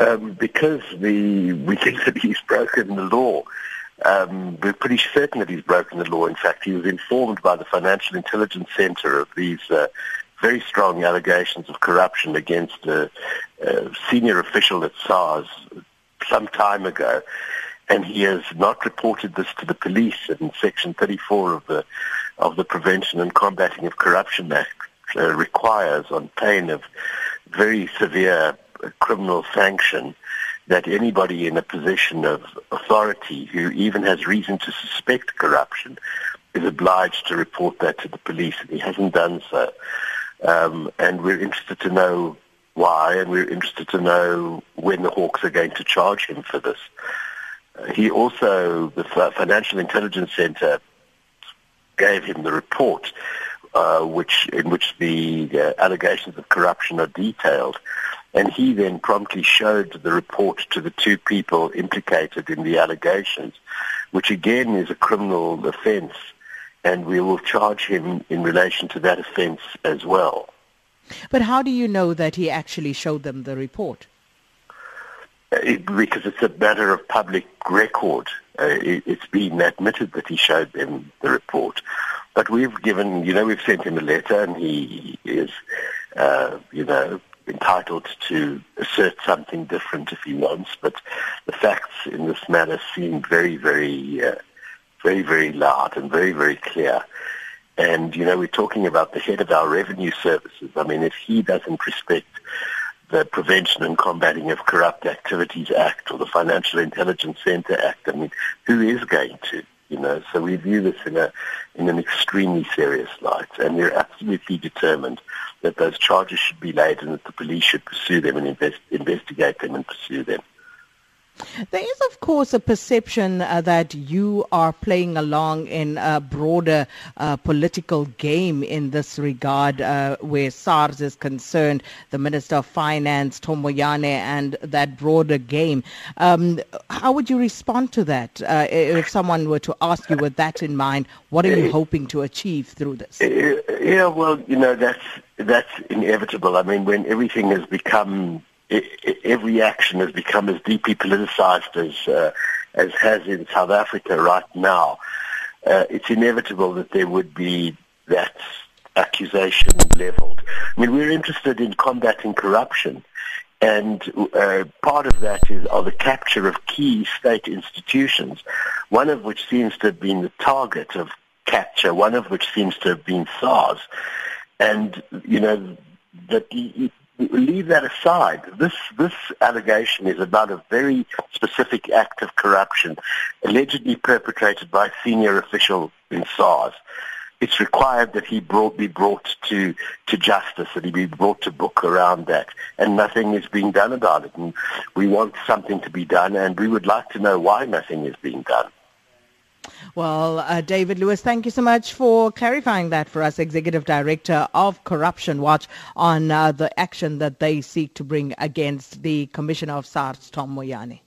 Um, because we think that he's broken the law. Um, we're pretty certain that he's broken the law. In fact, he was informed by the Financial Intelligence Center of these uh, very strong allegations of corruption against a, a senior official at SARS some time ago and he has not reported this to the police in Section 34 of the of the Prevention and Combating of Corruption Act uh, requires, on pain of very severe criminal sanction, that anybody in a position of authority who even has reason to suspect corruption is obliged to report that to the police, and he hasn't done so. Um, and we're interested to know why, and we're interested to know when the Hawks are going to charge him for this. He also, the Financial Intelligence Center gave him the report, uh, which in which the uh, allegations of corruption are detailed, and he then promptly showed the report to the two people implicated in the allegations, which again is a criminal offence, and we will charge him in relation to that offence as well. But how do you know that he actually showed them the report? It, because it's a matter of public record. Uh, it, it's been admitted that he showed them the report. But we've given, you know, we've sent him a letter and he is, uh, you know, entitled to assert something different if he wants. But the facts in this matter seem very, very, uh, very, very loud and very, very clear. And, you know, we're talking about the head of our revenue services. I mean, if he doesn't respect the Prevention and Combating of Corrupt Activities Act or the Financial Intelligence Center Act. I mean, who is going to? You know, so we view this in a in an extremely serious light, and we're absolutely determined that those charges should be laid and that the police should pursue them and invest, investigate them and pursue them. There is, of course, a perception uh, that you are playing along in a broader uh, political game in this regard, uh, where SARS is concerned, the Minister of Finance, Tom Moyane, and that broader game. Um, how would you respond to that uh, if someone were to ask you with that in mind? What are you uh, hoping to achieve through this? Uh, yeah, well, you know, that's, that's inevitable. I mean, when everything has become every action has become as deeply politicized as uh, as has in South Africa right now. Uh, it's inevitable that there would be that accusation leveled. I mean, we're interested in combating corruption, and uh, part of that is are the capture of key state institutions, one of which seems to have been the target of capture, one of which seems to have been SARS, and you know that leave that aside. This this allegation is about a very specific act of corruption, allegedly perpetrated by a senior official in SARS. It's required that he brought, be brought to, to justice, that he be brought to book around that, and nothing is being done about it. And we want something to be done, and we would like to know why nothing is being done. Well, uh, David Lewis, thank you so much for clarifying that for us, Executive Director of Corruption Watch, on uh, the action that they seek to bring against the Commissioner of SARS, Tom Moyane.